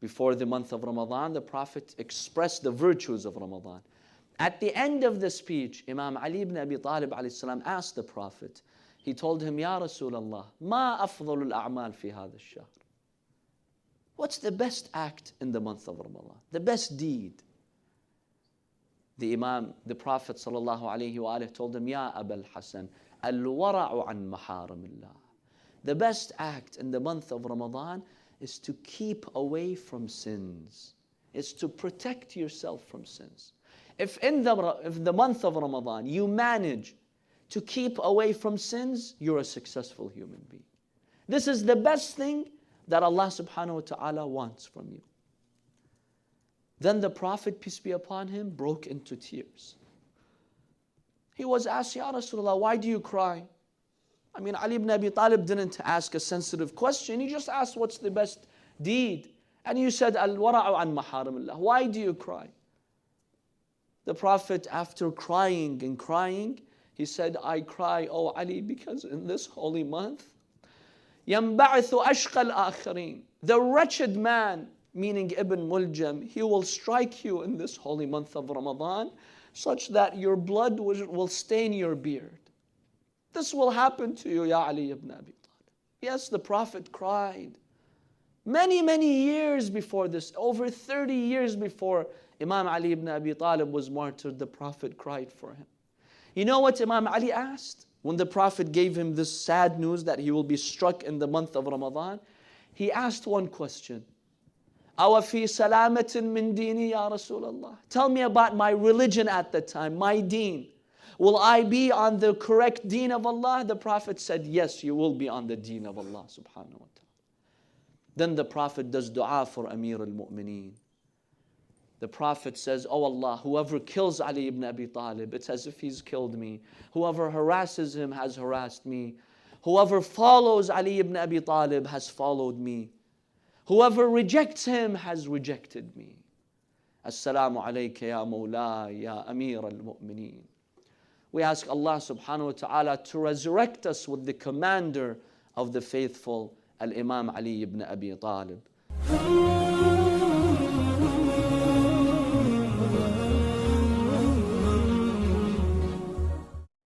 before the month of Ramadan, the Prophet expressed the virtues of Ramadan. At the end of the speech, Imam Ali ibn Abi Talib السلام, asked the Prophet, he told him, Ya Rasulullah, ma afdal al-a'mal fi hadha shahr What's the best act in the month of Ramadan? The best deed? The Imam, the Prophet sallallahu alaihi wasallam told him, Ya Abul Hasan, al-wara'u an maharamillah. The best act in the month of Ramadan is to keep away from sins. Is to protect yourself from sins. If in the, if the month of Ramadan you manage to keep away from sins, you're a successful human being. This is the best thing that Allah subhanahu wa ta'ala wants from you. Then the Prophet, peace be upon him, broke into tears. He was asked, Ya Rasulullah, why do you cry? I mean, Ali ibn Abi Talib didn't ask a sensitive question. He just asked, what's the best deed? And you said, Al wara'u an maharimullah. Why do you cry? The Prophet, after crying and crying, he said, I cry, O Ali, because in this holy month, ينبعث أشقى الآخرين. The wretched man, meaning Ibn Muljam, he will strike you in this holy month of Ramadan such that your blood will stain your beard. This will happen to you, Ya Ali ibn Abi Talib. Yes, the Prophet cried. Many, many years before this, over 30 years before Imam Ali ibn Abi Talib was martyred, the Prophet cried for him. You know what Imam Ali asked? When the Prophet gave him this sad news that he will be struck in the month of Ramadan, he asked one question. أَوَ فِي سَلَامَةٍ مِّن دِينِي يَا رَسُولَ اللَّهِ Tell me about my religion at the time, my deen. Will I be on the correct deen of Allah? The Prophet said, Yes, you will be on the deen of Allah subhanahu wa ta'ala. Then the Prophet does dua for Amir al Mu'mineen. The Prophet says, Oh Allah, whoever kills Ali ibn Abi Talib, it's as if he's killed me. Whoever harasses him has harassed me. Whoever follows Ali ibn Abi Talib has followed me. Whoever rejects him has rejected me. Assalamu alayka ya mawla ya Amir al Mu'mineen. We ask Allah subhanahu wa ta'ala to resurrect us with the commander of the faithful, Al Imam Ali ibn Abi Talib.